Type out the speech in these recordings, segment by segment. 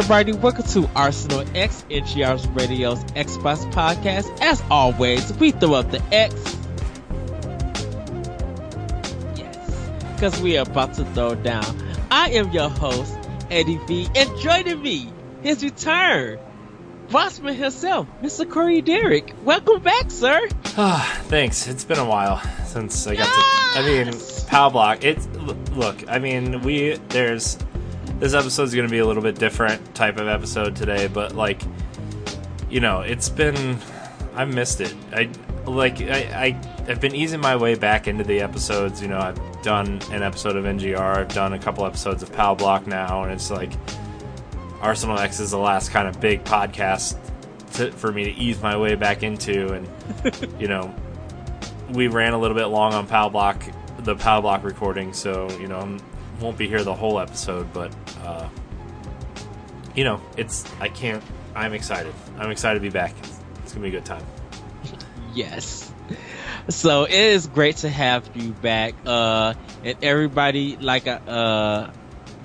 Everybody. Welcome to Arsenal X, NGR's Radio's Xbox podcast. As always, we throw up the X. Yes, because we are about to throw down. I am your host, Eddie V, and joining me, his return, Bossman himself, Mr. Corey Derrick. Welcome back, sir. Ah, thanks. It's been a while since I got to. I mean, Pow Block. It's look. I mean, we there's this episode is going to be a little bit different type of episode today, but like, you know, it's been I missed it. I like I, I I've been easing my way back into the episodes. You know, I've done an episode of NGR. I've done a couple episodes of Pal Block now, and it's like Arsenal X is the last kind of big podcast to, for me to ease my way back into, and you know, we ran a little bit long on Pal Block, the Pal Block recording, so you know, won't be here the whole episode, but uh, you know, it's I can't. I'm excited. I'm excited to be back. It's gonna be a good time. Yes. So it is great to have you back. Uh, and everybody, like, uh,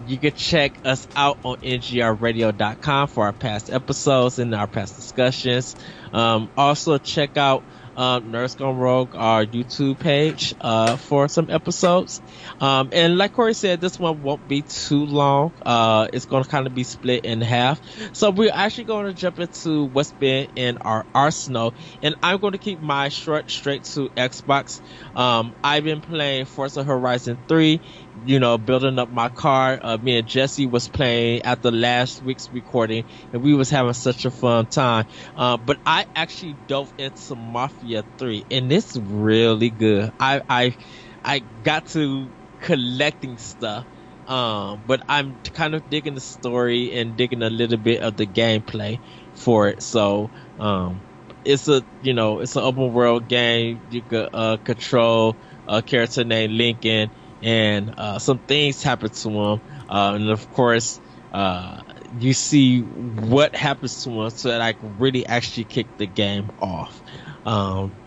you can check us out on ngrradio.com for our past episodes and our past discussions. Um, also check out um, Nerds Gone Rogue, our YouTube page, uh, for some episodes. Um, and like Corey said, this one won't be too long. Uh, it's going to kind of be split in half. So we're actually going to jump into what's been in our arsenal. And I'm going to keep my short straight to Xbox. Um, I've been playing Forza Horizon 3 you know, building up my car. Uh, me and Jesse was playing after last week's recording, and we was having such a fun time. Uh, but I actually dove into Mafia Three, and it's really good. I I I got to collecting stuff. Um, but I'm kind of digging the story and digging a little bit of the gameplay for it. So, um, it's a, you know, it's an open world game. You could, uh, control a character named Lincoln and uh, some things happen to him, uh, and of course, uh, you see what happens to him so that I can really actually kick the game off. Um,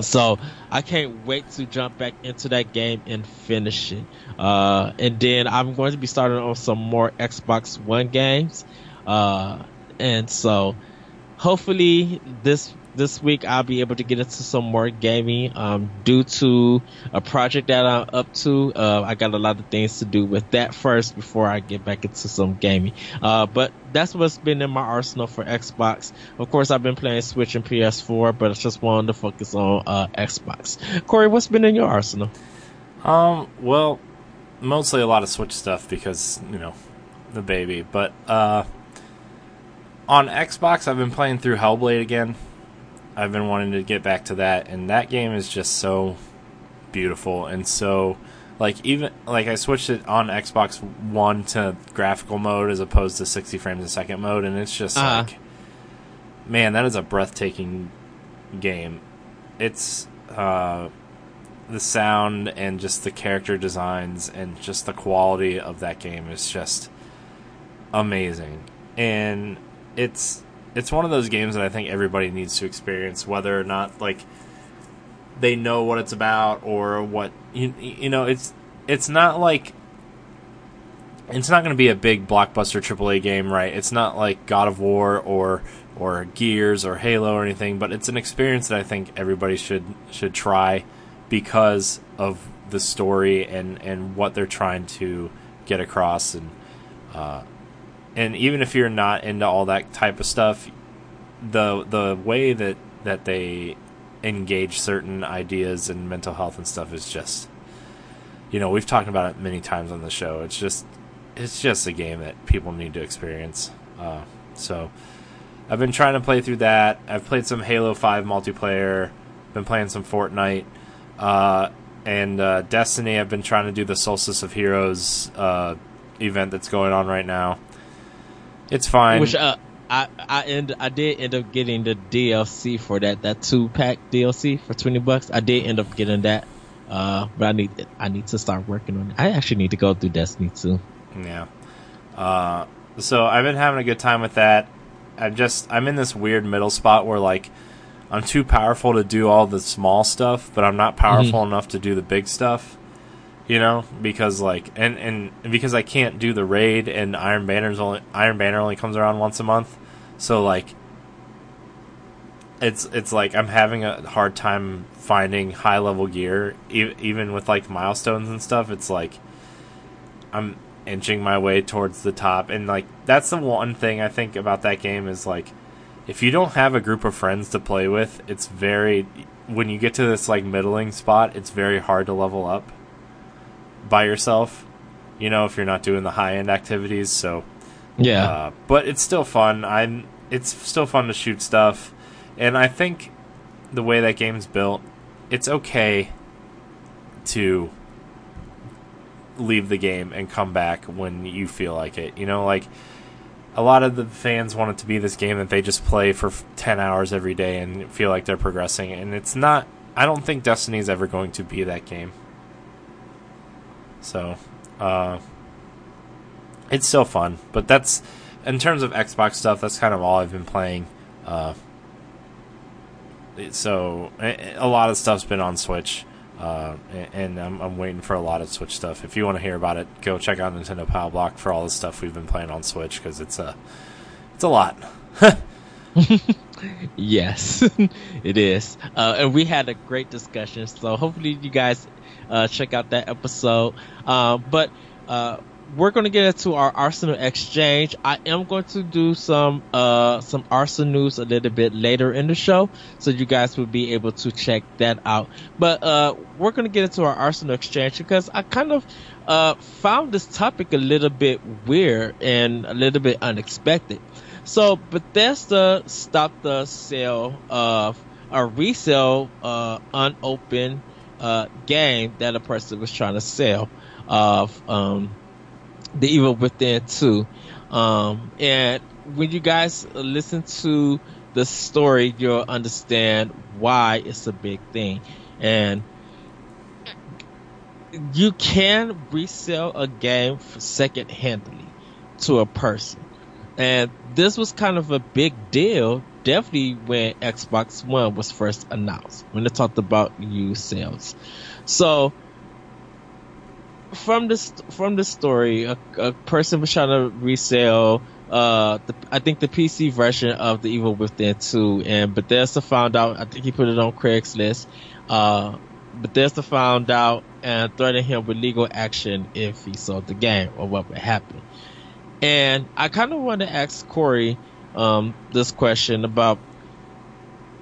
so I can't wait to jump back into that game and finish it. Uh, and then I'm going to be starting on some more Xbox One games. Uh, and so hopefully this this week I'll be able to get into some more gaming. Um, due to a project that I'm up to, uh, I got a lot of things to do with that first before I get back into some gaming. Uh, but that's what's been in my arsenal for Xbox. Of course, I've been playing Switch and PS4, but I just wanted to focus on uh, Xbox. Corey, what's been in your arsenal? Um, well, mostly a lot of Switch stuff because you know the baby, but uh. On Xbox, I've been playing through Hellblade again. I've been wanting to get back to that, and that game is just so beautiful and so like even like I switched it on Xbox One to graphical mode as opposed to 60 frames a second mode, and it's just uh-huh. like, man, that is a breathtaking game. It's uh, the sound and just the character designs and just the quality of that game is just amazing, and it's it's one of those games that I think everybody needs to experience, whether or not like they know what it's about or what you you know. It's it's not like it's not going to be a big blockbuster AAA game, right? It's not like God of War or or Gears or Halo or anything, but it's an experience that I think everybody should should try because of the story and and what they're trying to get across and uh, and even if you're not into all that type of stuff, the the way that that they engage certain ideas and mental health and stuff is just you know we've talked about it many times on the show. It's just it's just a game that people need to experience. Uh, so i've been trying to play through that. I've played some halo 5 multiplayer. Been playing some fortnite. Uh, and uh, destiny i've been trying to do the solstice of heroes uh, event that's going on right now it's fine. Which uh, I I end I did end up getting the DLC for that that two pack DLC for twenty bucks. I did end up getting that, uh, but I need I need to start working on it. I actually need to go through Destiny too. Yeah. Uh, so I've been having a good time with that. I'm just I'm in this weird middle spot where like I'm too powerful to do all the small stuff, but I'm not powerful mm-hmm. enough to do the big stuff. You know, because like and and because I can't do the raid and Iron Banner's only Iron Banner only comes around once a month, so like it's it's like I'm having a hard time finding high level gear, e- even with like milestones and stuff. It's like I'm inching my way towards the top, and like that's the one thing I think about that game is like if you don't have a group of friends to play with, it's very when you get to this like middling spot, it's very hard to level up by yourself. You know, if you're not doing the high end activities, so Yeah. uh, but it's still fun. I'm. It's still fun to shoot stuff, and I think the way that game's built, it's okay to leave the game and come back when you feel like it. You know, like a lot of the fans want it to be this game that they just play for 10 hours every day and feel like they're progressing, and it's not. I don't think Destiny's ever going to be that game. So, uh, it's still fun, but that's in terms of Xbox stuff. That's kind of all I've been playing. Uh, so a lot of stuff's been on Switch, uh, and I'm, I'm waiting for a lot of Switch stuff. If you want to hear about it, go check out Nintendo Power Block for all the stuff we've been playing on Switch because it's a it's a lot. Yes, it is. Uh, and we had a great discussion. So hopefully you guys uh, check out that episode. Uh, but uh, we're going to get into our Arsenal exchange. I am going to do some uh, some Arsenal news a little bit later in the show, so you guys will be able to check that out. But uh, we're going to get into our Arsenal exchange because I kind of uh, found this topic a little bit weird and a little bit unexpected. So Bethesda stopped the sale of a resale uh, unopened uh, game that a person was trying to sell of um, the Evil Within 2. Um, and when you guys listen to the story, you'll understand why it's a big thing. And you can resell a game second handedly to a person. And this was kind of a big deal, definitely when Xbox One was first announced, when they talked about used sales. So, from this from the story, a, a person was trying to resell, uh, the, I think the PC version of the Evil Within 2, and Bethesda found out. I think he put it on Craigslist. Uh, Bethesda found out and threatened him with legal action if he sold the game or what would happen. And I kind of want to ask Corey um, this question about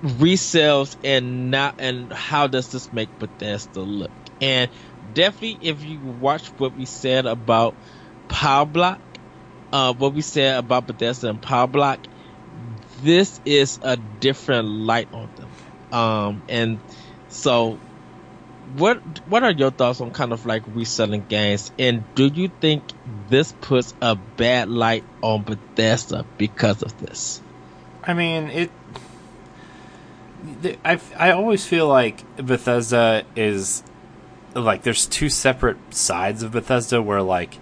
resales and not and how does this make Bethesda look? And definitely, if you watch what we said about Power Block, uh, what we said about Bethesda and Power Block, this is a different light on them. Um, and so what what are your thoughts on kind of like reselling games and do you think this puts a bad light on Bethesda because of this? I mean, it. I I always feel like Bethesda is like there's two separate sides of Bethesda where like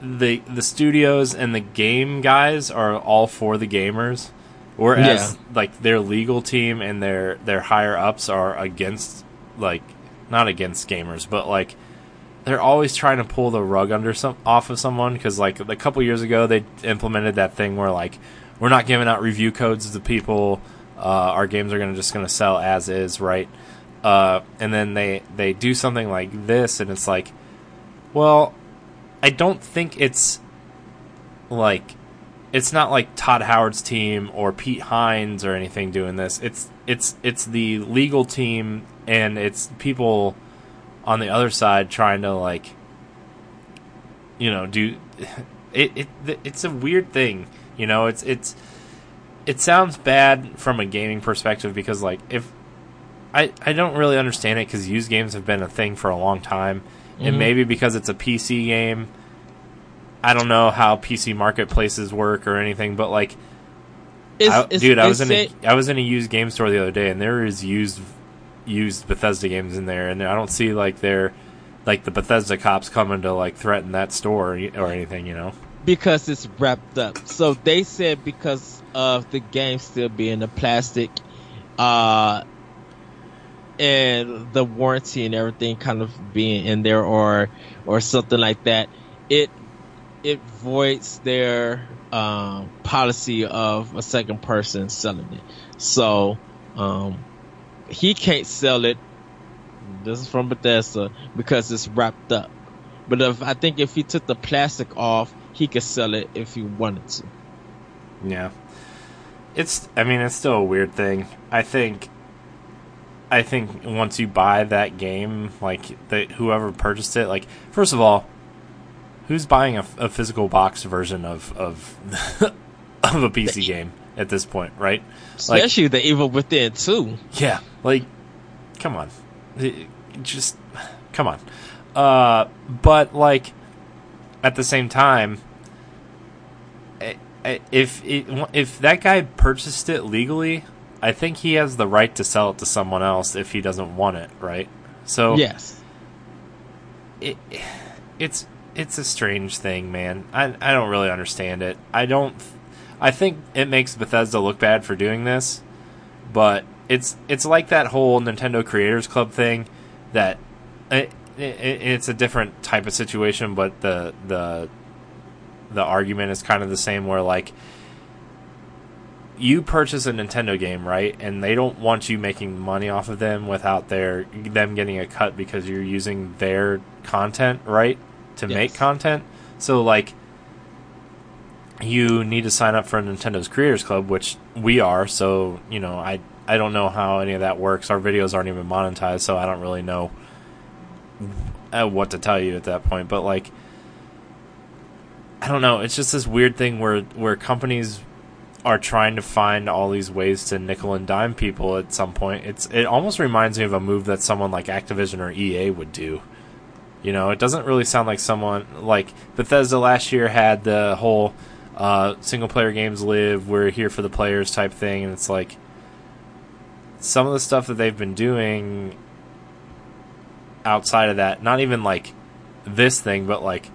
the the studios and the game guys are all for the gamers, whereas Yeah. like their legal team and their their higher ups are against like not against gamers, but like they're always trying to pull the rug under some off of someone because like a couple years ago they implemented that thing where like we're not giving out review codes to people uh, our games are gonna just gonna sell as is right uh, and then they they do something like this and it's like well i don't think it's like it's not like Todd Howard's team or Pete Hines or anything doing this. It's it's it's the legal team and it's people on the other side trying to like you know do it, it it's a weird thing you know it's it's it sounds bad from a gaming perspective because like if i i don't really understand it because used games have been a thing for a long time and Mhm. maybe because it's a pc game i don't know how pc marketplaces work or anything but like It's, I, dude, I was in say- a I was in a used game store the other day, and there is used used Bethesda games in there, and I don't see like they're like the Bethesda cops coming to like threaten that store or, anything, you know. because it's wrapped up. So they said because of the game still being a plastic, uh, and the warranty and everything kind of being in there or or something like that, it it voids their um, policy of a second person selling it. So um, he can't sell it. This is from Bethesda because it's wrapped up. But if I think if he took the plastic off, he could sell it if he wanted to. Yeah. It's I mean it's still a weird thing. I think I think once you buy that game, like the whoever purchased it, like first of all, who's buying a, a physical box version of of of a PC game at this point, right? Especially like, the Evil Within 2. Yeah, like come on, it, just come on. Uh, but like at the same time, if if that guy purchased it legally, I think he has the right to sell it to someone else if he doesn't want it, right? So yes, it it's it's a strange thing, man. I I don't really understand it. I don't. I think it makes Bethesda look bad for doing this, but it's it's like that whole Nintendo Creators Club thing that it, it, it's a different type of situation, but the the the argument is kind of the same where like you purchase a Nintendo game, right? And they don't want you making money off of them without their them getting a cut because you're using their content, right? To yes. make content. So like you need to sign up for Nintendo's Creators Club, which we are, so, you know, I I don't know how any of that works. Our videos aren't even monetized, so I don't really know uh, what to tell you at that point, but like I don't know. It's just this weird thing where where companies are trying to find all these ways to nickel and dime people at some point. It's it almost reminds me of a move that someone like Activision or EA would do. You know, it doesn't really sound like someone like Bethesda last year had the whole uh, single player games live, we're here for the players type thing, and it's like some of the stuff that they've been doing outside of that, not even like this thing, but like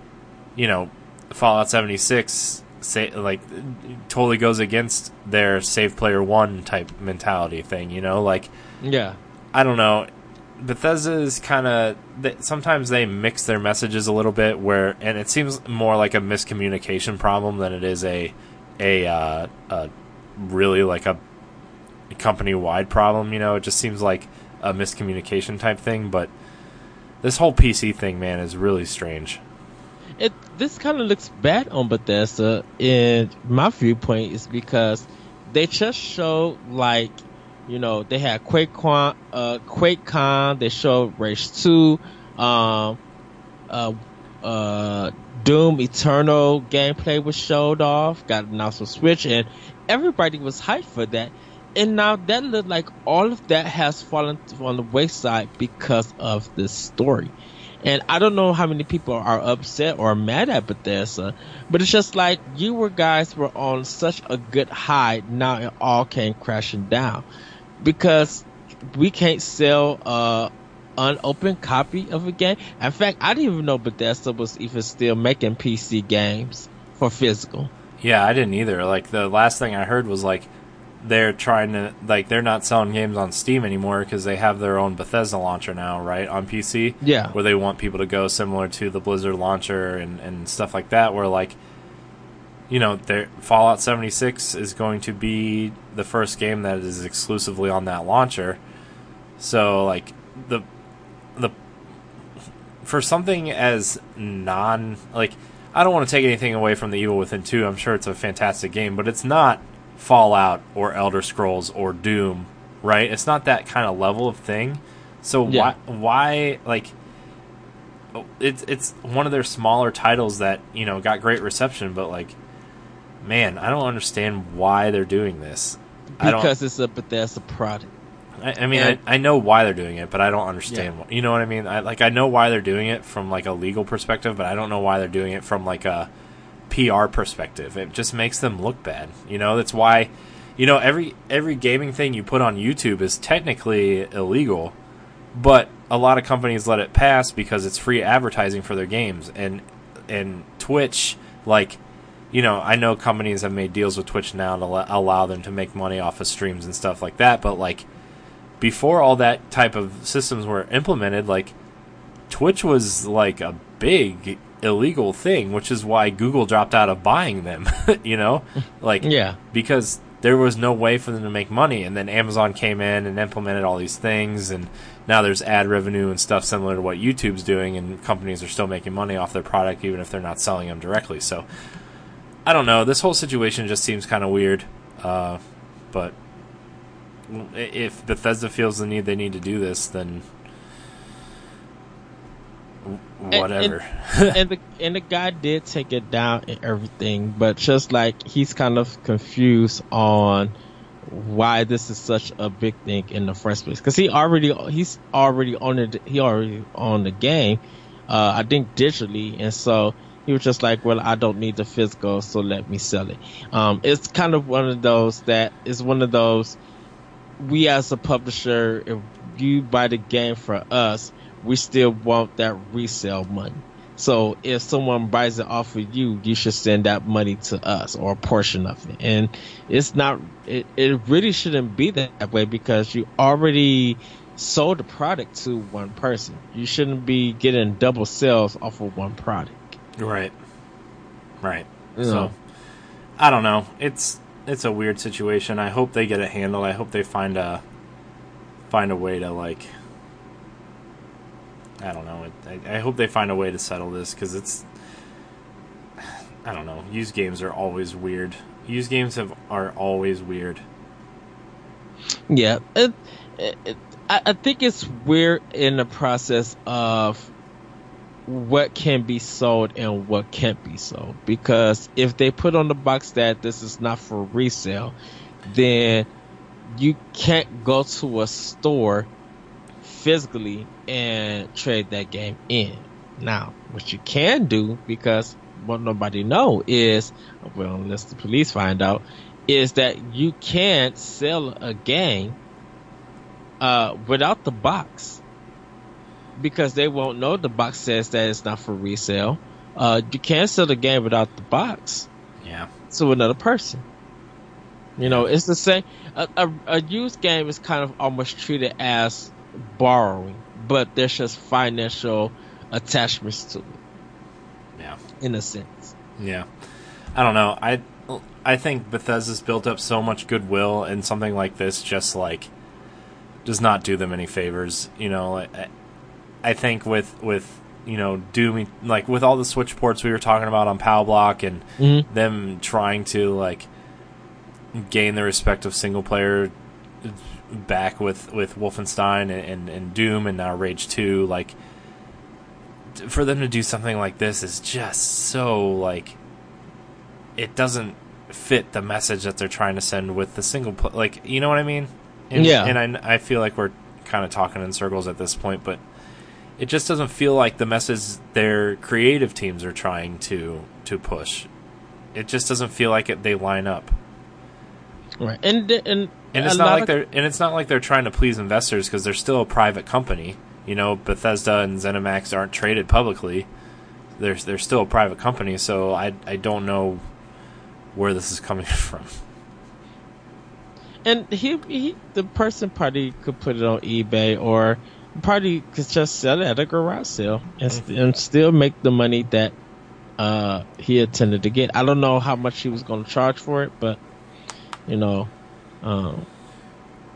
you know Fallout 76 say like totally goes against their save player one type mentality thing, you know? Like yeah. I don't know. Bethesda is kind of sometimes they mix their messages a little bit where and it seems more like a miscommunication problem than it is a a, uh, a really like a company wide problem, you know? It just seems like a miscommunication type thing, but this whole PC thing, man, is really strange it this kind of looks bad on Bethesda in my viewpoint is because they just show like you know they had QuakeCon, uh, QuakeCon, they showed Rage Two, um, uh, uh, Doom Eternal gameplay was showed off, got announced on Switch, and everybody was hyped for that. And now that looked like all of that has fallen on the wayside because of this story. And I don't know how many people are upset or mad at Bethesda, but it's just like you were guys were on such a good high. Now it all came crashing down because we can't sell uh, a unopened copy of a game. In fact, I didn't even know Bethesda was even still making PC games for physical. Yeah, I didn't either. Like the last thing I heard was like they're trying to like they're not selling games on Steam anymore because they have their own Bethesda launcher now, right on PC. Yeah, where they want people to go similar to the Blizzard launcher and and stuff like that. Where like, you know, Fallout seventy six is going to be the first game that is exclusively on that launcher. So like the the for something as non like I don't want to take anything away from the Evil Within 2. I'm sure it's a fantastic game, but it's not Fallout or Elder Scrolls or Doom, right? It's not that kind of level of thing. So yeah. why why like it's it's one of their smaller titles that, you know, got great reception, but like man, I don't understand why they're doing this. Because it's a Bethesda product. I, I mean, I, I know why they're doing it, but I don't understand. Yeah. you know what I mean? I, like, I know why they're doing it from like a legal perspective, but I don't know why they're doing it from like a PR perspective. It just makes them look bad. You know, that's why you know every every gaming thing you put on YouTube is technically illegal, but a lot of companies let it pass because it's free advertising for their games and and Twitch like you know, I know companies have made deals with Twitch now to allow them to make money off of streams and stuff like that, but like before all that type of systems were implemented, like Twitch was like a big illegal thing, which is why Google dropped out of buying them. you know, like Yeah. because there was no way for them to make money, and then Amazon came in and implemented all these things, and now there's ad revenue and stuff similar to what YouTube's doing, and companies are still making money off their product even if they're not selling them directly. So I don't know. This whole situation just seems kind of weird, uh, but if Bethesda feels the need they need to do this, then w- And- whatever. and the and the guy did take it down and everything, but just like he's kind of confused on why this is such a big thing in the first place because he already he's already on it he already on the game uh i think digitally and so he was just like well i don't need the physical so let me sell it um it's kind of one of those that is one of those we as a publisher if you buy the game for us we still want that resale money so if someone buys it off of you, you should send that money to us or a portion of it. And it's not, it, it really shouldn't be that way because you already sold the product to one person. You shouldn't be getting double sales off of one product. Right. Right. You So? I don't know. It's it's a weird situation. I hope they get it handled. I hope they find a find a way to like I don't know. I, I hope they find a way to settle this because it's I don't know. Used games are always weird. Used games have are always weird. Yeah, it, it, it, I, I think it's weird in the process of what can be sold and what can't be sold. Because if they put on the box that this is not for resale, then you can't go to a store physically and trade that game in. Now, what you can do, because what nobody know is, well, unless the police find out, is that you can't sell a game uh, without the box because they won't know the box says that it's not for resale. Uh, you can't sell the game without the box Yeah. to another person. You know, it's the same. A, a, a used game is kind of almost treated as borrowing, but there's just financial attachments to it Yeah. in a sense. Yeah, I don't know. I I think Bethesda's built up so much goodwill, and something like this just like does not do them any favors. You know, I, I think with with you know Doom, like with all the Switch ports we were talking about on PAL Block, and Mhm. them trying to like gain the respect of single player back with with Wolfenstein and, and, and Doom and now Rage Two, like for them to do something like this is just so like it doesn't fit the message that they're trying to send with the single play like you know what i mean and, Yeah. and I, I feel like we're kind of talking in circles at this point but it just doesn't feel like the message their creative teams are trying to to push it just doesn't feel like it they line up Right, and and and it's not like of- they're and it's not like they're trying to please investors because they're still a private company. You know, Bethesda and ZeniMax aren't traded publicly. They're they're still a private company, so I I don't know where this is coming from. And he, he, the person probably could put it on eBay or probably could just sell it at a garage sale and, st- and still make the money that uh, he intended to get. I don't know how much he was going to charge for it, but you know, um,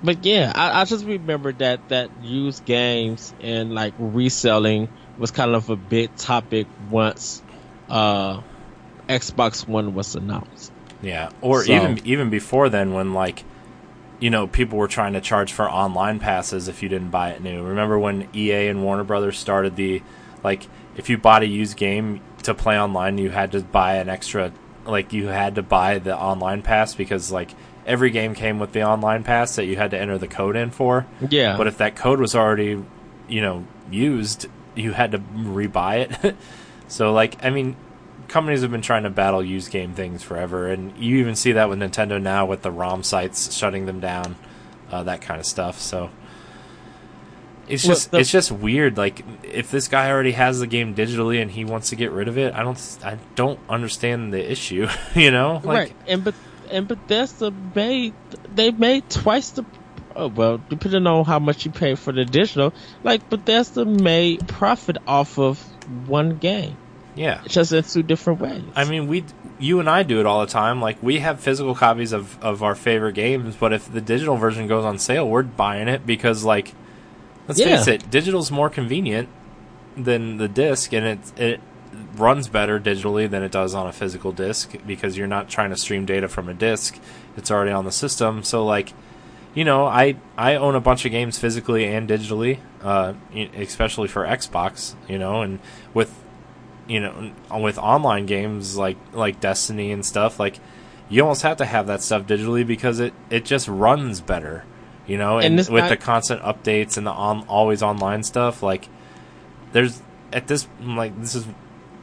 but yeah, I, I just remember that that used games and like reselling was kind of a big topic once uh, Xbox One was announced. Yeah, or So- even even before then, when like you know people were trying to charge for online passes if you didn't buy it new. Remember when EA and Warner Brothers started the like if you bought a used game to play online, you had to buy an extra like you had to buy the online pass because like every game came with the online pass that you had to enter the code in for. Yeah, But if that code was already, you know, used, you had to rebuy it. so, like, I mean, companies have been trying to battle used game things forever, and you even see that with Nintendo now with the ROM sites shutting them down, uh, that kind of stuff. So, it's just the- it's just weird. Like, if this guy already has the game digitally and he wants to get rid of it, I don't I don't understand the issue. you know, like, right, and but and Bethesda made they made twice the oh, well, depending on how much you pay for the digital, like Bethesda made profit off of one game. Yeah. It's just in two different ways. I mean, we, you and I do it all the time. Like we have physical copies of of our favorite games, but if the digital version goes on sale, we're buying it because, like, let's Yeah. face it, digital's more convenient than the disc, and it it runs better digitally than it does on a physical disc because you're not trying to stream data from a disc; it's already on the system. So, like, you know, I I own a bunch of games physically and digitally, uh, especially for Xbox. You know, and with you know with online games like like Destiny and stuff, like you almost have to have that stuff digitally because it it just runs better. You know, and, And with not- the constant updates and the on, always online stuff, like there's at this like this is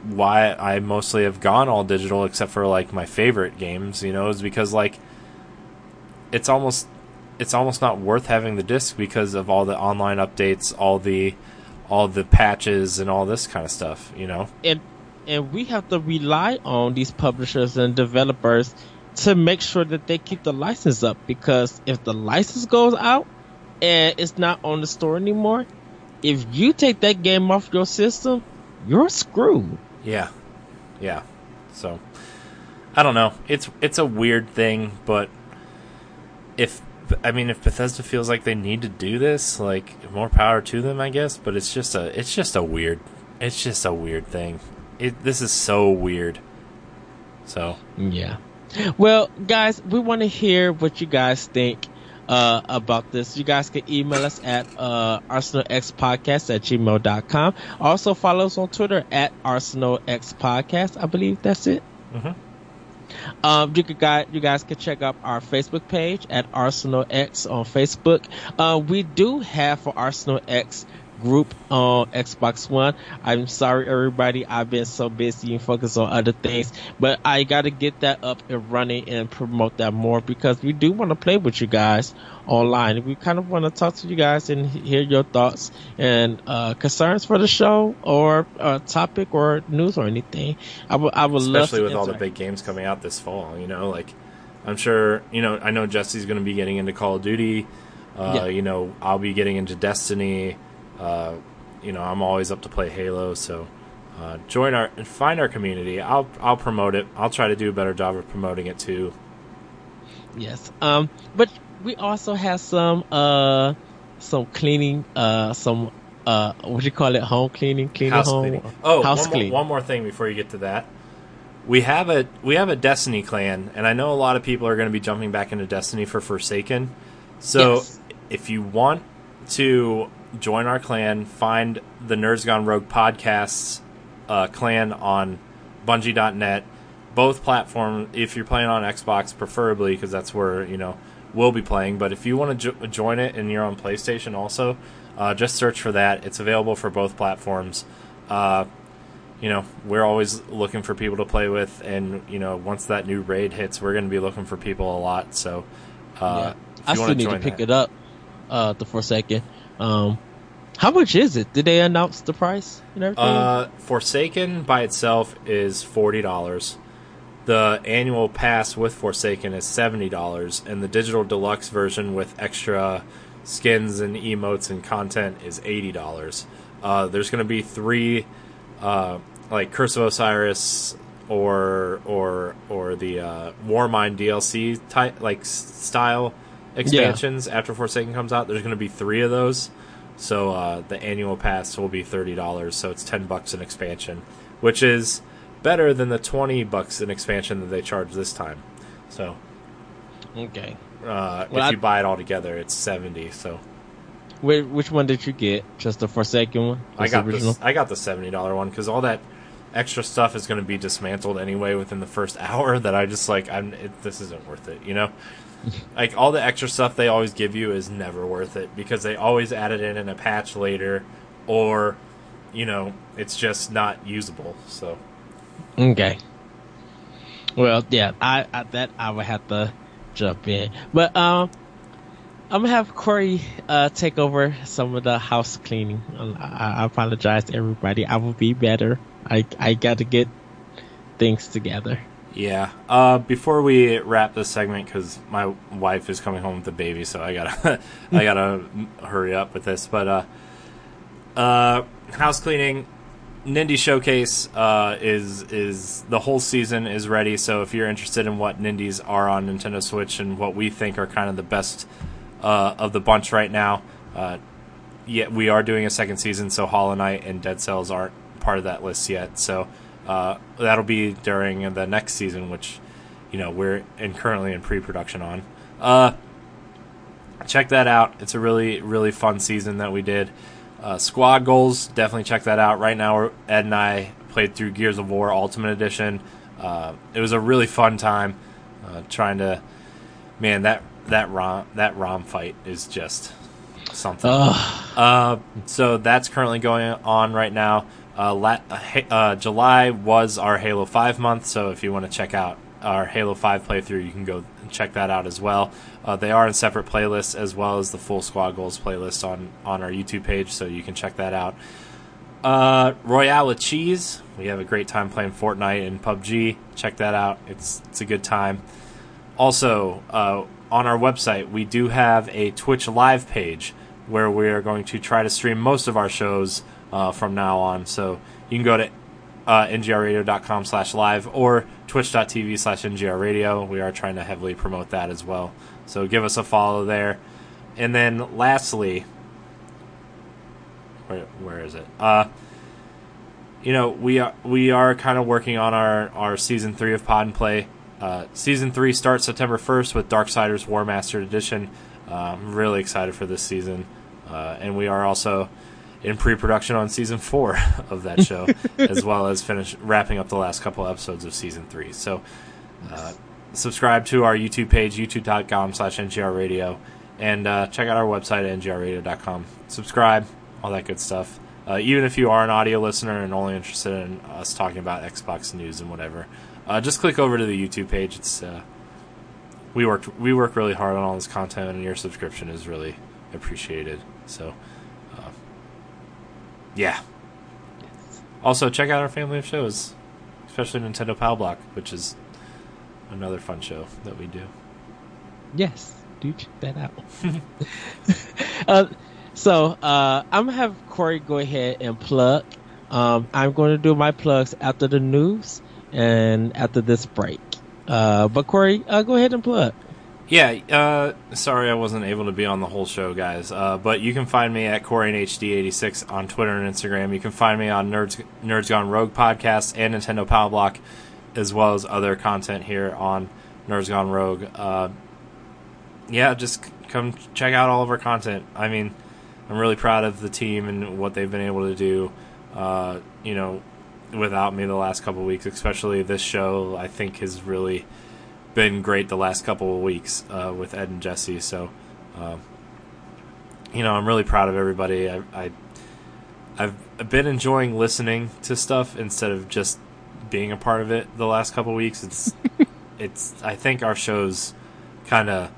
why I mostly have gone all digital except for like my favorite games, you know, is because like it's almost it's almost not worth having the disc because of all the online updates, all the all the patches and all this kind of stuff, you know. and and we have to rely on these publishers and developers to make sure that they keep the license up because if the license goes out and it's not on the store anymore, if you take that game off your system, you're screwed. Yeah. Yeah. So I don't know. It's it's a weird thing, but if I mean if Bethesda feels like they need to do this, like more power to them, I guess, but it's just a it's just a weird it's just a weird thing. It this is so weird. So, Yeah. Well, guys, we want to hear what you guys think uh, about this. You guys can email us at uh, arsenalxpodcast at gmail.com. Also, follow us on Twitter at arsenalxpodcast. I believe that's it. mhm. Um, you, guys, you guys can check out our Facebook page at Arsenal X on Facebook. Uh, we do have for Arsenal X group on Xbox One. I'm sorry, everybody. I've been so busy and focused on other things, but I got to get that up and running and promote that more because we do want to play with you guys online. We kind of want to talk to you guys and hear your thoughts and uh, concerns for the show or uh, topic or news or anything. I would, I would love especially with all the big games coming out this fall, you know, like I'm sure, you know, I know Jesse's going to be getting into Call of Duty. Uh, Yeah. you know, I'll be getting into Destiny. Uh, you know, I'm always up to play Halo, so uh, join our find our community. I'll I'll promote it. I'll try to do a better job of promoting it too. Yes. Um, but we also have some uh some cleaning uh some uh what do you call it home cleaning cleaning house home cleaning. Oh, house one, cleaning. More, one more thing before you get to that. We have a we have a Destiny clan, and I know a lot of people are going to be jumping back into Destiny for Forsaken. So Yes. if you want to join our clan, find the Nerds Gone Rogue podcasts uh, clan on Bungie.net. Both platforms, if you're playing on Xbox, preferably because that's where you know we'll be playing. But if you want to jo- join it and you're on PlayStation, also uh, just search for that. It's available for both platforms. Uh, you know, we're always looking for people to play with, and you know, once that new raid hits, we're going to be looking for people a lot. So, uh, Yeah. I still need to pick that- it up uh the Forsaken. Um, how much is it? Did they announce the price and everything? Uh, Forsaken by itself is forty dollars. The annual pass with Forsaken is seventy dollars, and the digital deluxe version with extra skins and emotes and content is eighty dollars. Uh, there's going to be three, uh, like Curse of Osiris or or or the uh, Warmind DLC type like style expansions after Forsaken comes out. There's going to be three of those. So uh, the annual pass will be thirty dollars. So it's ten bucks an expansion, which is better than the twenty bucks an expansion that they charge this time. So okay. uh, Well, if I- you buy it all together, it's seventy. So Which, which one did you get? Just the Forsaken one? I got the original? this. I got the seventy dollar one because all that extra stuff is going to be dismantled anyway within the first hour. That I just like, I'm. It, this isn't worth it. You know, like all the extra stuff they always give you is never worth it because they always add it in in a patch later, or you know, it's just not usable. So Okay. Well, yeah, I, I that I would have to jump in, but um, I'm gonna have Corey uh take over some of the house cleaning. Um, I, I apologize to everybody. I will be better. I I got to get things together. Yeah. Uh, before we wrap this segment, because my wife is coming home with the baby, so I gotta I gotta hurry up with this. But uh, uh, house cleaning, Nindie Showcase uh, is is the whole season is ready. So if you're interested in what Nindies are on Nintendo Switch and what we think are kind of the best uh, of the bunch right now, uh, yeah, we are doing a second season. So Hollow Knight and Dead Cells aren't part of that list yet. So uh, that'll be during the next season, which you know we're in currently in pre-production on. Uh, check that out. It's a really really fun season that we did. Uh, squad goals, definitely check that out. Right now, Ed and I played through Gears of War Ultimate Edition. Uh, it was a really fun time uh, trying to. Man, that that RAAM that RAAM fight is just something. Uh, so that's currently going on right now. Uh, la- uh, July was our Halo 5 month, so if you want to check out our Halo 5 playthrough, you can go check that out as well. Uh, they are in separate playlists as well as the full Squad Goals playlist on, on our YouTube page, so you can check that out. Uh, Royale with Cheese, we have a great time playing Fortnite and PUBG. Check that out, it's, it's a good time. Also, uh, on our website, we do have a Twitch live page where we are going to try to stream most of our shows uh, from now on. So you can go to uh, ngrradio.com slash live or twitch.tv slash ngrradio. We are trying to heavily promote that as well. So give us a follow there. And then lastly, where, where is it? Uh, you know, we are we are kind of working on our, our season three of Pod and Play. Uh, season three starts September 1st with Darksiders Warmastered Edition. Uh, I'm really excited for this season. Uh, and we are also in pre-production on season four of that show, as well as finish wrapping up the last couple episodes of season three. So, uh, subscribe to our YouTube page, youtube.com/slash ngrradio, and uh, check out our website at ngrradio.com. Subscribe, all that good stuff. Uh, even if you are an audio listener and only interested in us talking about Xbox news and whatever, uh, just click over to the YouTube page. It's uh, we worked we work really hard on all this content, and your subscription is really appreciated. So. Yeah. Also, check out our family of shows, especially Nintendo Pal Block, which is another fun show that we do. Yes, do check that out. uh, so uh, I'm gonna have Corey go ahead and plug. Um, I'm going to do my plugs after the news and after this break. Uh, but Corey, uh, go ahead and plug. Yeah, uh, sorry I wasn't able to be on the whole show, guys. Uh, but you can find me at CoreyHD86 on Twitter and Instagram. You can find me on Nerds Nerds Gone Rogue podcast and Nintendo Power Block, as well as other content here on Nerds Gone Rogue. Uh, yeah, just come check out all of our content. I mean, I'm really proud of the team and what they've been able to do. Uh, you know, without me the last couple weeks, especially this show, I think has really been great the last couple of weeks uh, with Ed and Jesse. So, uh, you know, I'm really proud of everybody. I, I I've been enjoying listening to stuff instead of just being a part of it the last couple of weeks. It's it's I think our shows kind of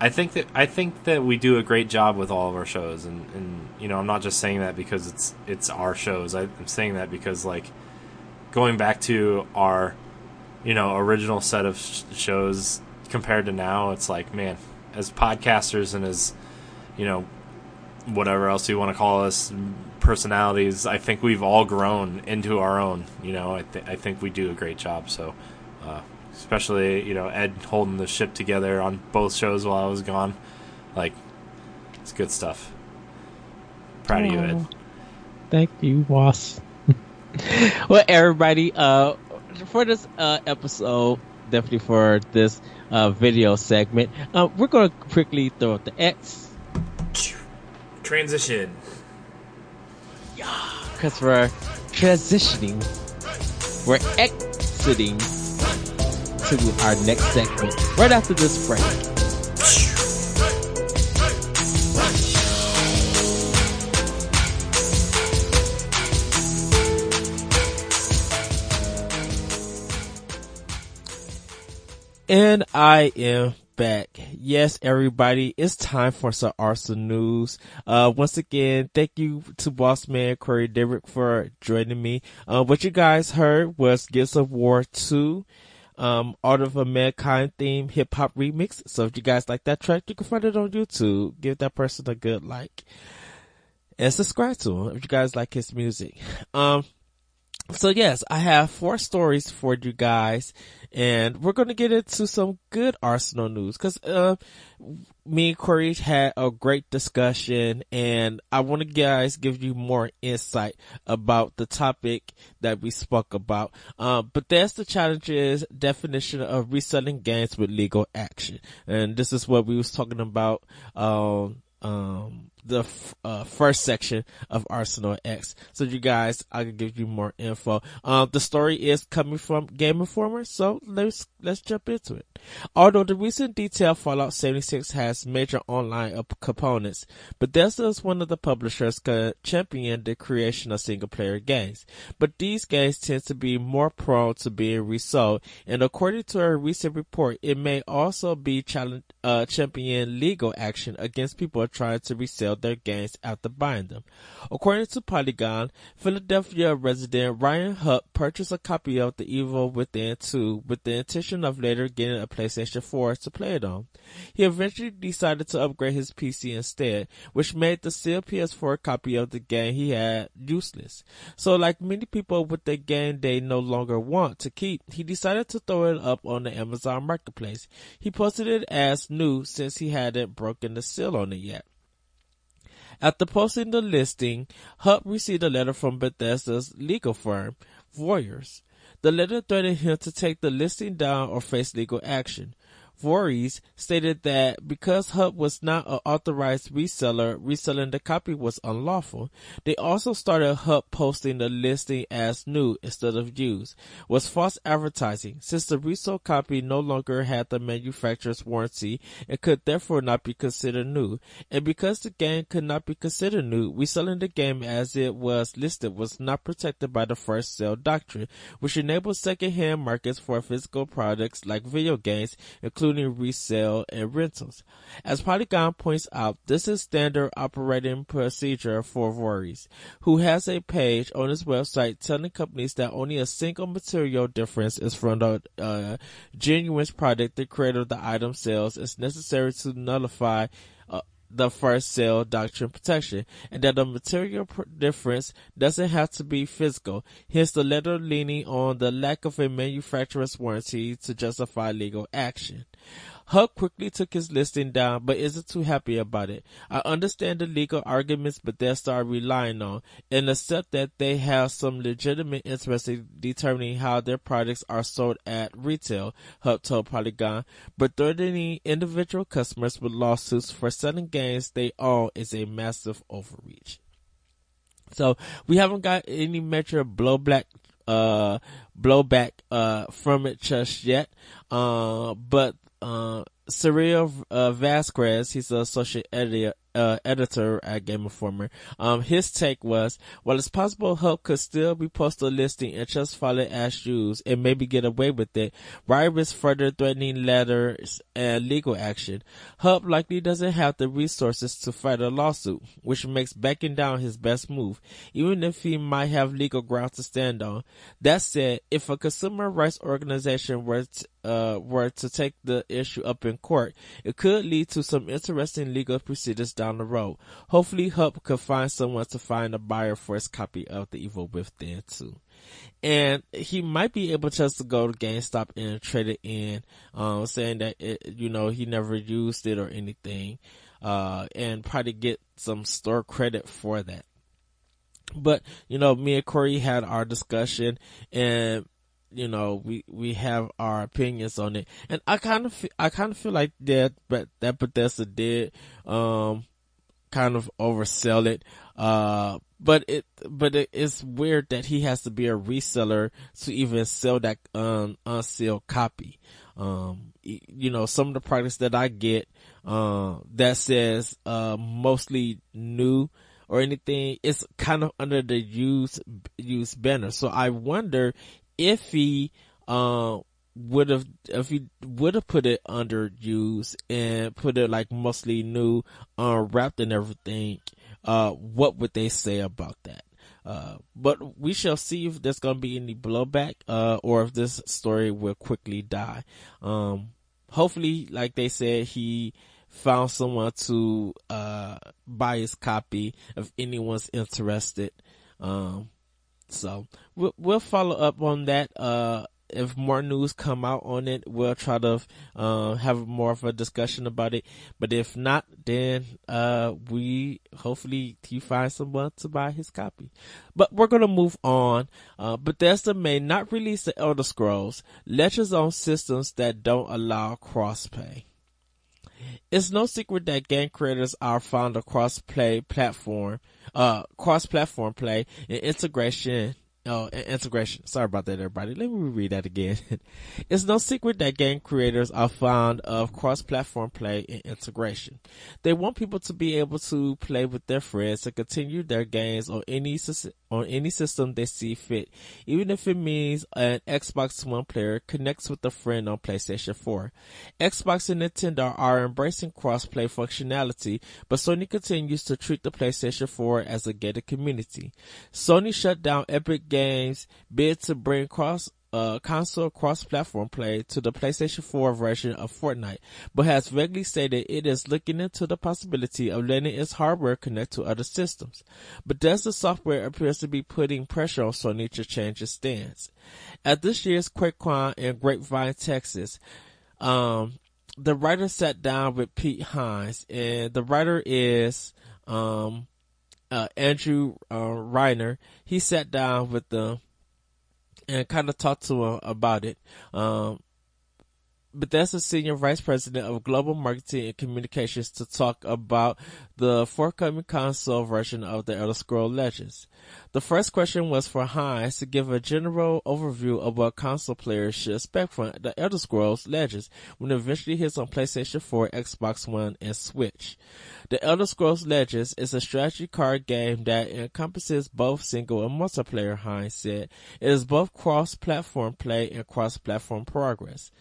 I think that I think that we do a great job with all of our shows and, and you know I'm not just saying that because it's it's our shows I, I'm saying that because like going back to our you know original set of sh- shows compared to now it's like man as podcasters and as you know whatever else you want to call us personalities i think we've all grown into our own you know i, th- I think we do a great job so uh, especially you know ed holding the ship together on both shows while i was gone like it's good stuff. Proud of you ed. Thank you boss well everybody uh for this uh, episode, definitely for this uh, video segment, uh, we're going to quickly throw up the X. Transition. Yeah, because we're transitioning, we're exiting to our next segment right after this break. And I am back. Yes, everybody, it's time for some Arsenal news. Uh, once again, thank you to Boss Man Corey Derrick for joining me. Uh, what you guys heard was Gears of War 2. um, Art of a Mankind theme hip hop remix. So if you guys like that track, you can find it on YouTube. Give that person a good like and subscribe to him if you guys like his music. Um, so yes, I have four stories for you guys and we're going to get into some good Arsenal news because, uh, me and Corey had a great discussion and I want to guys give you more insight about the topic that we spoke about. Um, but that's the challenges definition of reselling games with legal action. And this is what we was talking about, um, um, the f- uh, first section of Arsenal X. So you guys, I can give you more info. Um, the story is coming from Game Informer, so let's let's jump into it. Although the recent detail Fallout 76 has major online components, Bethesda is one of the publishers that the creation of single player games. But these games tend to be more prone to being resold, and according to a recent report, it may also be challenge, uh, champion legal action against people trying to resell their games after buying them. According to Polygon, Philadelphia resident Ryan Hupp purchased a copy of The Evil Within 2 with the intention of later getting a PlayStation 4 to play it on. He eventually decided to upgrade his PC instead, which made the sealed PS4 copy of the game he had useless. So like many people with the game they no longer want to keep, he decided to throw it up on the Amazon marketplace. He posted it as new since he hadn't broken the seal on it yet. After posting the listing, Hupp received a letter from Bethesda's legal firm, Voorhees. The letter threatened him to take the listing down or face legal action. Voorhees stated that because Hupp was not an authorized reseller, reselling the copy was unlawful. They also started Hupp posting the listing as new instead of used, was false advertising since the resold copy no longer had the manufacturer's warranty and could therefore not be considered new. And because the game could not be considered new, reselling the game as it was listed was not protected by the first sale doctrine, which enables second-hand markets for physical products like video games, including including resale and rentals. As Polygon points out, this is standard operating procedure for Voorhees, who has a page on his website telling companies that only a single material difference is from the uh, genuine product the creator of the item sells is necessary to nullify the first sale doctrine protection and that the material difference doesn't have to be physical. Hence the letter leaning on the lack of a manufacturer's warranty to justify legal action. Hupp quickly took his listing down, but isn't too happy about it. I understand the legal arguments are still relying on and accept that they have some legitimate interest in determining how their products are sold at retail, Hupp told Polygon, but threatening individual customers with lawsuits for selling games they own is a massive overreach. So we haven't got any major blowback uh blowback uh from it just yet. Uh but uh, Suriel uh, Vazquez, he's the associate editor, uh, editor at Game Informer. Um, his take was, while it's possible Hupp could still be posted listing and just follow it as used and maybe get away with it, risk further threatening letters and legal action? Hupp likely doesn't have the resources to fight a lawsuit, which makes backing down his best move, even if he might have legal grounds to stand on. That said, if a consumer rights organization were uh, were to take the issue up in court, it could lead to some interesting legal procedures down the road. Hopefully Hupp could find someone to find a buyer for his copy of The Evil Within too. And he might be able just to go to GameStop and trade it in, um, saying that it, you know, he never used it or anything, uh, and probably get some store credit for that. But, you know, me and Corey had our discussion and you know, we, we have our opinions on it. And I kind of, I kind of feel like that, but that Bethesda did, um, kind of oversell it. Uh, but it, but it, it's weird that he has to be a reseller to even sell that, um, unsealed copy. Um, you know, some of the products that I get, uh, that says, uh, mostly new, or anything, it's kind of under the use use banner. So I wonder if he uh, would have if he would have put it under use and put it like mostly new uh, and everything uh what would they say about that Uh, but we shall see if there's to be any blowback, uh, or if this story will quickly die. Um, hopefully, like they said, he found someone to, uh, buy his copy if anyone's interested. Um, so we'll, we'll follow up on that, uh, if more news come out on it, we'll try to uh, have more of a discussion about it. But if not, then uh, we hopefully he finds someone to buy his copy. But we're gonna move on. Uh, Bethesda may not release the Elder Scrolls Legends on systems that don't allow crossplay. It's no secret that game creators are fond of cross-play platform, uh, cross-platform play and integration Oh, integration. Sorry about that, everybody. Let me read that again. it's no secret that game creators are fond of cross-platform play and integration. They want people to be able to play with their friends and continue their games on any on any system they see fit, even if it means an Xbox One player connects with a friend on PlayStation 4. Xbox and Nintendo are embracing cross-play functionality, but Sony continues to treat the PlayStation 4 as a gated community. Sony shut down Epic Games bid to bring cross uh, console cross-platform play to the PlayStation 4 version of Fortnite, but has vaguely stated it is looking into the possibility of letting its hardware connect to other systems. Bethesda software appears to be putting pressure on Sony to change its stance. At this year's QuakeCon in Grapevine, Texas, um, the writer sat down with Pete Hines, and the writer is um, uh, Andrew uh, Reiner, he sat down with them and kind of talked to him about it. Um, Bethesda Senior Vice President of Global Marketing and Communications to talk about the forthcoming console version of the Elder Scroll Legends. The first question was for Hines to give a general overview of what console players should expect from the Elder Scrolls Legends when it eventually hits on PlayStation 4, Xbox One, and Switch. The Elder Scrolls Legends is a strategy card game that encompasses both single and multiplayer, Hines said. It is both cross-platform play and cross-platform progress.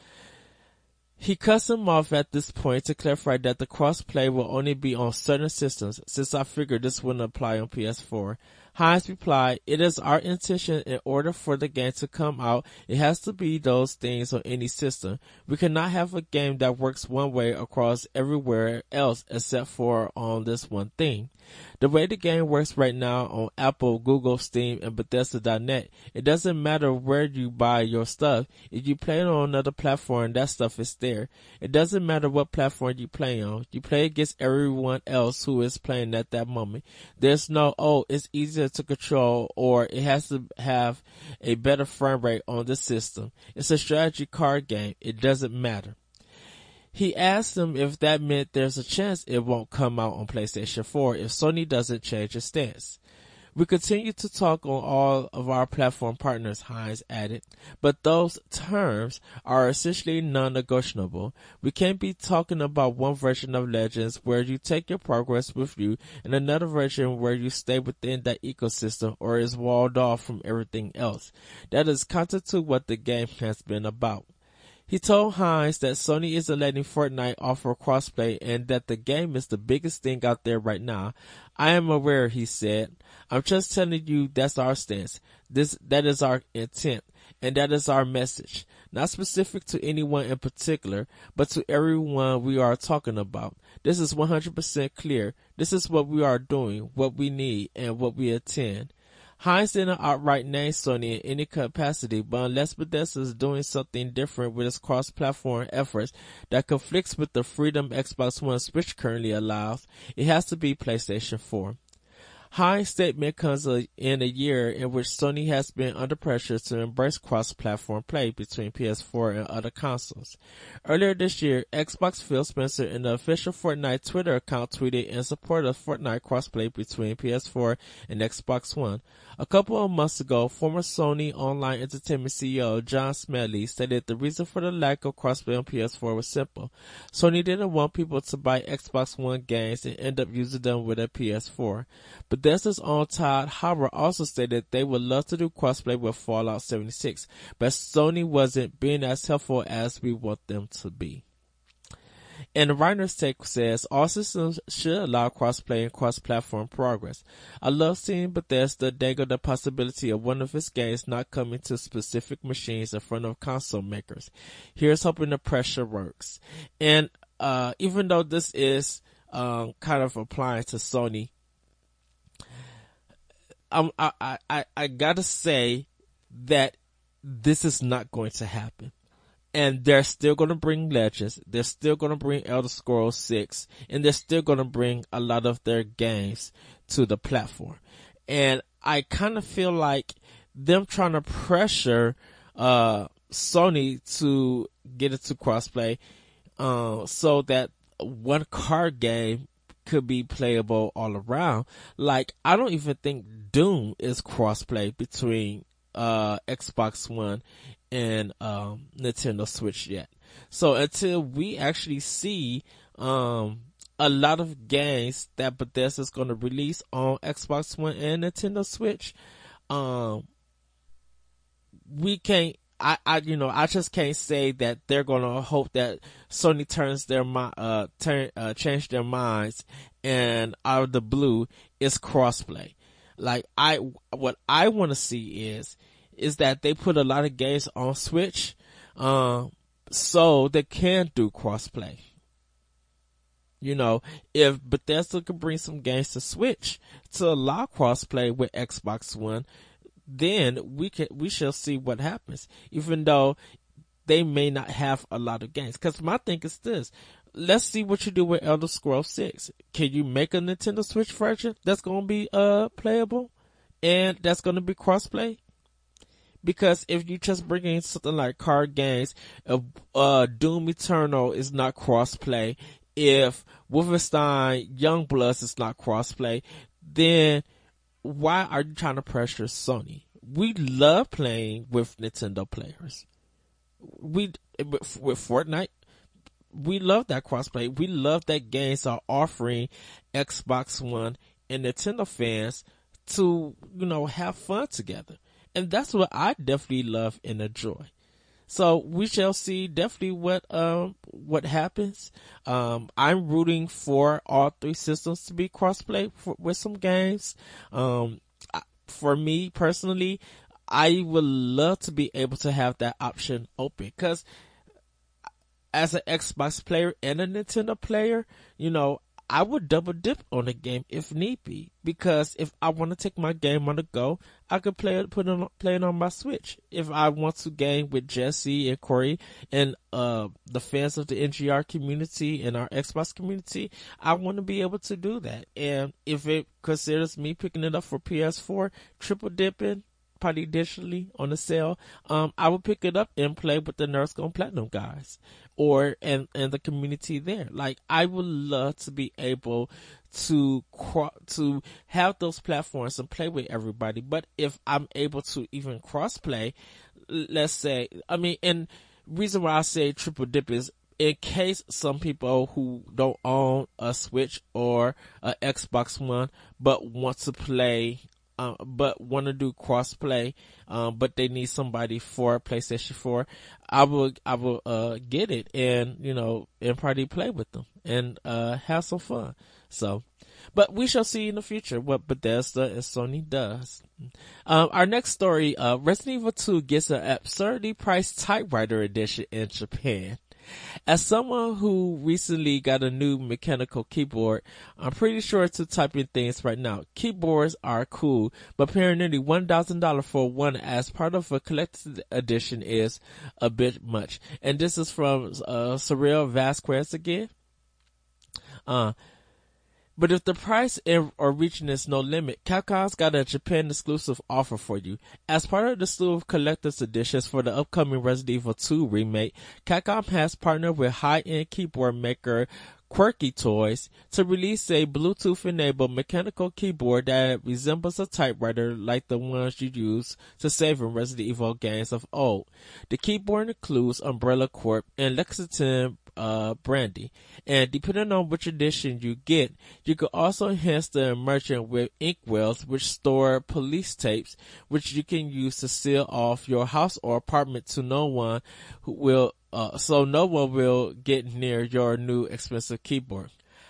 He cuts him off at this point to clarify that the crossplay will only be on certain systems, since I figured this wouldn't apply on PS4. Hines replied, it is our intention in order for the game to come out, it has to be those things on any system. We cannot have a game that works one way across everywhere else except for on this one thing. The way the game works right now on Apple, Google, Steam, and Bethesda.net, it doesn't matter where you buy your stuff. If you play on another platform, that stuff is there. It doesn't matter what platform you play on. You play against everyone else who is playing at that moment. There's no, oh, it's easier to control or it has to have a better frame rate on the system. It's a strategy card game. It doesn't matter. He asked them if that meant there's a chance it won't come out on PlayStation 4 if Sony doesn't change its stance. We continue to talk on all of our platform partners, Hines added, but those terms are essentially non-negotiable. We can't be talking about one version of Legends where you take your progress with you and another version where you stay within that ecosystem or is walled off from everything else. That is counter to what the game has been about. He told Hines that Sony isn't letting Fortnite offer crossplay and that the game is the biggest thing out there right now. I am aware, he said. I'm just telling you that's our stance. This, that is our intent and that is our message. Not specific to anyone in particular, but to everyone we are talking about. This is 100% clear. This is what we are doing, what we need, and what we intend. Hines didn't outright name Sony in any capacity, but unless Bethesda is doing something different with its cross-platform efforts that conflicts with the freedom Xbox One Switch currently allows, it has to be PlayStation 4. Hines' statement comes in a year in which Sony has been under pressure to embrace cross-platform play between PS4 and other consoles. Earlier this year, Xbox Phil Spencer in the official Fortnite Twitter account tweeted in support of Fortnite crossplay between PS4 and Xbox One. A couple of months ago, former Sony Online Entertainment CEO John Smedley stated the reason for the lack of crossplay on PS4 was simple. Sony didn't want people to buy Xbox One games and end up using them with a PS4. But Bethesda's own Todd Howard also stated they would love to do crossplay with Fallout 76, but Sony wasn't being as helpful as we want them to be. And the writer's take says all systems should allow crossplay and cross-platform progress. I love seeing Bethesda dangle the possibility of one of its games not coming to specific machines in front of console makers. Here's hoping the pressure works. And uh, even though this is um, kind of applying to Sony, I, I, I, I gotta say that this is not going to happen and they're still to bring Legends. They're still to bring Elder Scrolls 6 and they're still to bring a lot of their games to the platform. And I kind of feel like them trying to pressure, uh, Sony to get it to crossplay, uh, so that one card game could be playable all around. Like, I don't even think Doom is crossplay between uh, Xbox One and um, Nintendo Switch yet. So until we actually see um, a lot of games that Bethesda is going to release on Xbox One and Nintendo Switch, um, we can't. I, I, you know, I just can't say that they're gonna hope that Sony turns their mind, uh, turn, uh, change their minds and out of the blue is crossplay. Like I, what I want to see is, is that they put a lot of games on Switch, um, so they can do crossplay. You know, if Bethesda could bring some games to Switch to allow crossplay with Xbox One, then we can we shall see what happens. Even though they may not have a lot of games, because my thing is this: let's see what you do with Elder Scrolls 6. Can you make a Nintendo Switch version that's going to be uh playable and that's going to be crossplay? Because if you just bring in something like card games, uh, uh Doom Eternal is not crossplay, if Wolfenstein Youngblood is not crossplay, then why are you trying to pressure Sony? We love playing with Nintendo players. We with, Fortnite, we love that crossplay. We love that games are offering Xbox One and Nintendo fans to, you know, have fun together. And that's what I definitely love and enjoy. So we shall see definitely what, um, what happens. Um, I'm rooting for all three systems to be crossplay with some games. Um, for me personally, I would love to be able to have that option open because as an Xbox player and a Nintendo player, you know, I would double dip on a game if need be. Because if I want to take my game on the go, I could play it, put on, play it on my Switch. If I want to game with Jesse and Corey and, uh, the fans of the NGR community and our Xbox community, I want to be able to do that. And if it considers me picking it up for PS4, triple dipping, probably digitally on the sale, um, I would pick it up and play with the Nerds Gone Platinum guys or and and the community there. Like I would love to be able to to have those platforms and play with everybody. But if I'm able to even cross play, let's say, I mean, and reason why I say triple dip is in case some people who don't own a Switch or a Xbox One but want to play uh, but want to do crossplay, um, but they need somebody for PlayStation 4, I will, I will, uh, get it and, you know, and probably play with them and, uh, have some fun. So, but we shall see in the future what Bethesda and Sony does. Um, our next story, uh, Resident Evil 2 gets an absurdly priced typewriter edition in Japan. As someone who recently got a new mechanical keyboard, I'm pretty sure it's to typing things right now. Keyboards are cool, but paying nearly $1,000 for one as part of a collector's edition is a bit much. And this is from, uh, Suriel Vazquez again. Uh, but if the price or reaching is no limit, Capcom's got a Japan exclusive offer for you. As part of the slew of collector's editions for the upcoming Resident Evil 2 remake, Capcom has partnered with high-end keyboard maker Qwerkytoys to release a Bluetooth enabled mechanical keyboard that resembles a typewriter like the ones you use to save in Resident Evil games of old. The keyboard includes Umbrella Corp and Lexington uh, brandy. And depending on which edition you get, you can also enhance the immersion with inkwells, which store police tapes, which you can use to seal off your house or apartment to no one who will uh, so no one will get near your new expensive keyboard.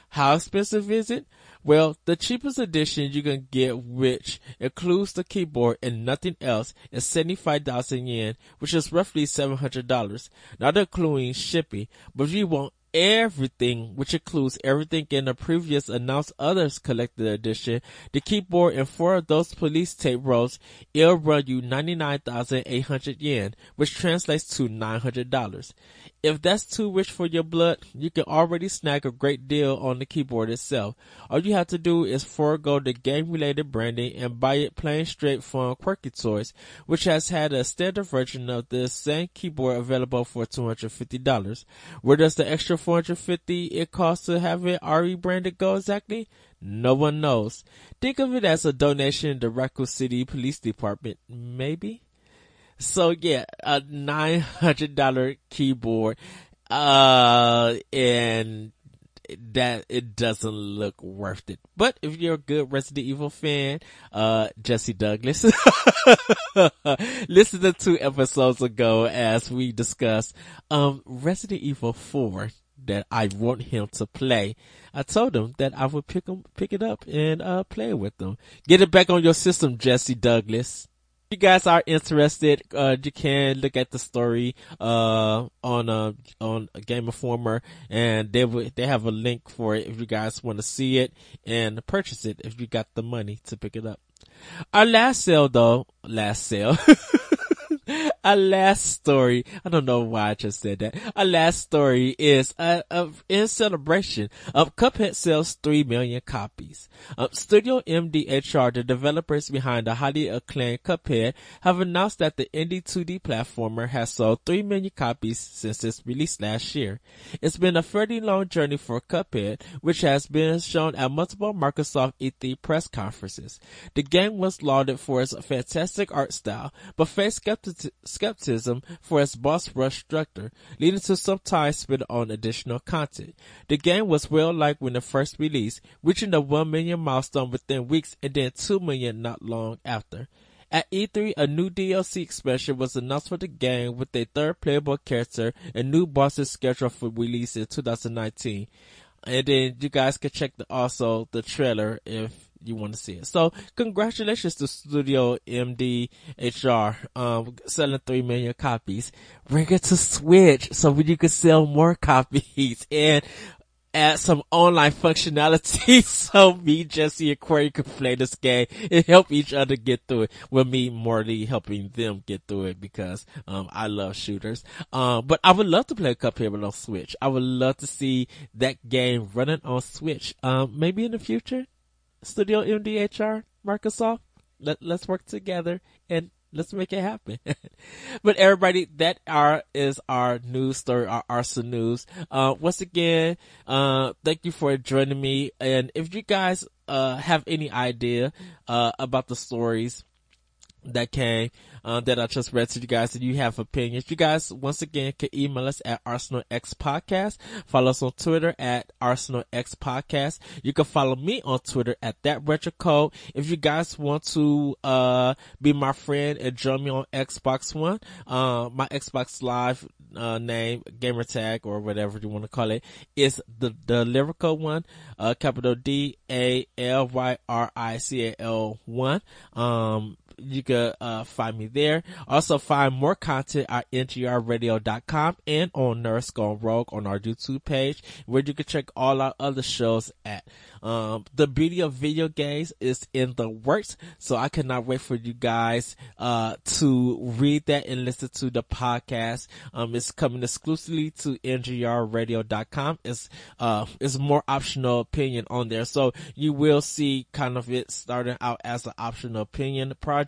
How expensive is it? Well, the cheapest edition you can get, which includes the keyboard and nothing else, is 75,000 yen, which is roughly $700. Not including shipping, but if you want everything, which includes everything in the previous announced others collected edition, the keyboard and four of those police tape rolls, it'll run you 99,800 yen, which translates to $900. If that's too rich for your blood, you can already snag a great deal on the keyboard itself. All you have to do is forego the game related branding and buy it plain straight from Qwerkytoys, which has had a standard version of the same keyboard available for $250. Where does the extra 450 it costs to have it RE branded go exactly? No one knows. Think of it as a donation to Raccoon City Police Department, maybe? So yeah, a nine hundred dollar keyboard, uh, and that it doesn't look worth it. But if you're a good Resident Evil fan, uh, Jesse Douglas, listen to two episodes ago as we discussed, um, Resident Evil 4 that I want him to play. I told him that I would pick him, pick it up and, uh, play with him. Get it back on your system, Jesse Douglas you guys are interested, uh, you can look at the story, uh, on, uh, on Game Informer and they they have a link for it if you guys want to see it and purchase it if you got the money to pick it up. Our last sale though, last sale. Our last story, I don't know why I just said that. A last story is uh, uh, in celebration of Cuphead sells 3 million copies. Uh, Studio MDHR, the developers behind the highly acclaimed Cuphead, have announced that the indie 2D platformer has sold 3 million copies since its release last year. It's been a fairly long journey for Cuphead, which has been shown at multiple Microsoft E3 press conferences. The game was lauded for its fantastic art style, but faced skepticism skepticism for its boss rush structure, leading to some time spent on additional content. The game was well liked when it first released, reaching the 1 million milestone within weeks and then 2 million not long after. At E3, a new DLC expansion was announced for the game with a third playable character and new bosses scheduled for release in 2019. And then you guys can check the, also the trailer if you want to see it. So congratulations to Studio MD HR, um, selling 3 million copies. Bring it to Switch so you can sell more copies and add some online functionality so me, Jesse, and Corey can play this game and help each other get through it. With me, Morley, helping them get through it because, um, I love shooters. Um, but I would love to play a Cuphead on Switch. I would love to see that game running on Switch. Um, maybe in the future. Studio MDHR, Microsoft, let, let's work together and let's make it happen. but everybody, that are, is our news story, our Arsenal news. Uh, once again, uh, thank you for joining me. And if you guys, uh, have any idea, uh, about the stories, that came uh, that I just read to you guys and you have opinions, you guys once again can email us at Arsenal X Podcast. Follow us on Twitter at Arsenal X Podcast. You can follow me on Twitter at that retro code. If you guys want to uh, be my friend and join me on Xbox One, uh, my Xbox Live uh, name, gamer tag or whatever you want to call it, is the the lyrical one, uh, capital D A L Y R I C A L one. Um, you can uh, find me there. Also find more content at ngrradio.com and on Nerds Gone Rogue on our YouTube page where you can check all our other shows at. Um, the beauty of video games is in the works, so I cannot wait for you guys uh, to read that and listen to the podcast. Um, it's coming exclusively to ngrradio.com. It's uh, it's more optional opinion on there, so you will see kind of it starting out as an optional opinion project.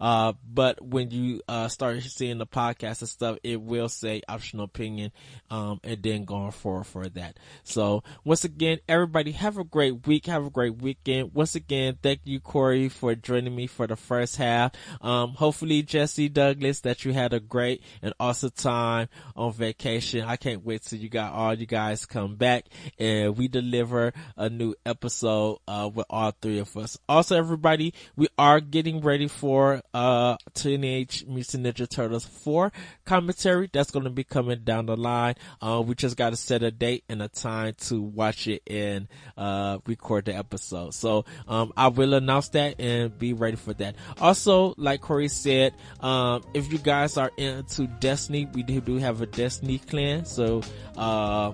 Uh, but when you uh, start seeing the podcast and stuff, it will say optional opinion, um, and then going forward for that. So once again, everybody have a great great week. Have a great weekend. Once again, thank you, Corey, for joining me for the first half. Um, hopefully, Jesse Douglas, that you had a great and awesome time on vacation. I can't wait till you got all you guys come back and we deliver a new episode, uh, with all three of us. Also, everybody, we are getting ready ready for uh Teenage Mutant Ninja Turtles 4 commentary. That's going to be coming down the line. Uh, we just got to set a date and a time to watch it and uh record the episode. So um I will announce that and be ready for that. Also, like Corey said, um if you guys are into Destiny, we do have a Destiny clan. So uh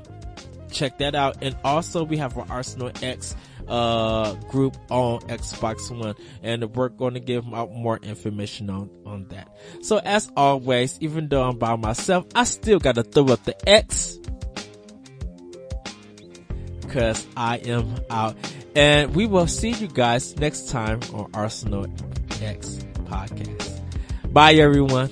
check that out. And also we have our Arsenal X uh group on Xbox One and we're going to give out more information on on that. So as always, even though I'm by myself, I still got to throw up the X cuz I am out. And we will see you guys next time on Arsenal X podcast. Bye everyone.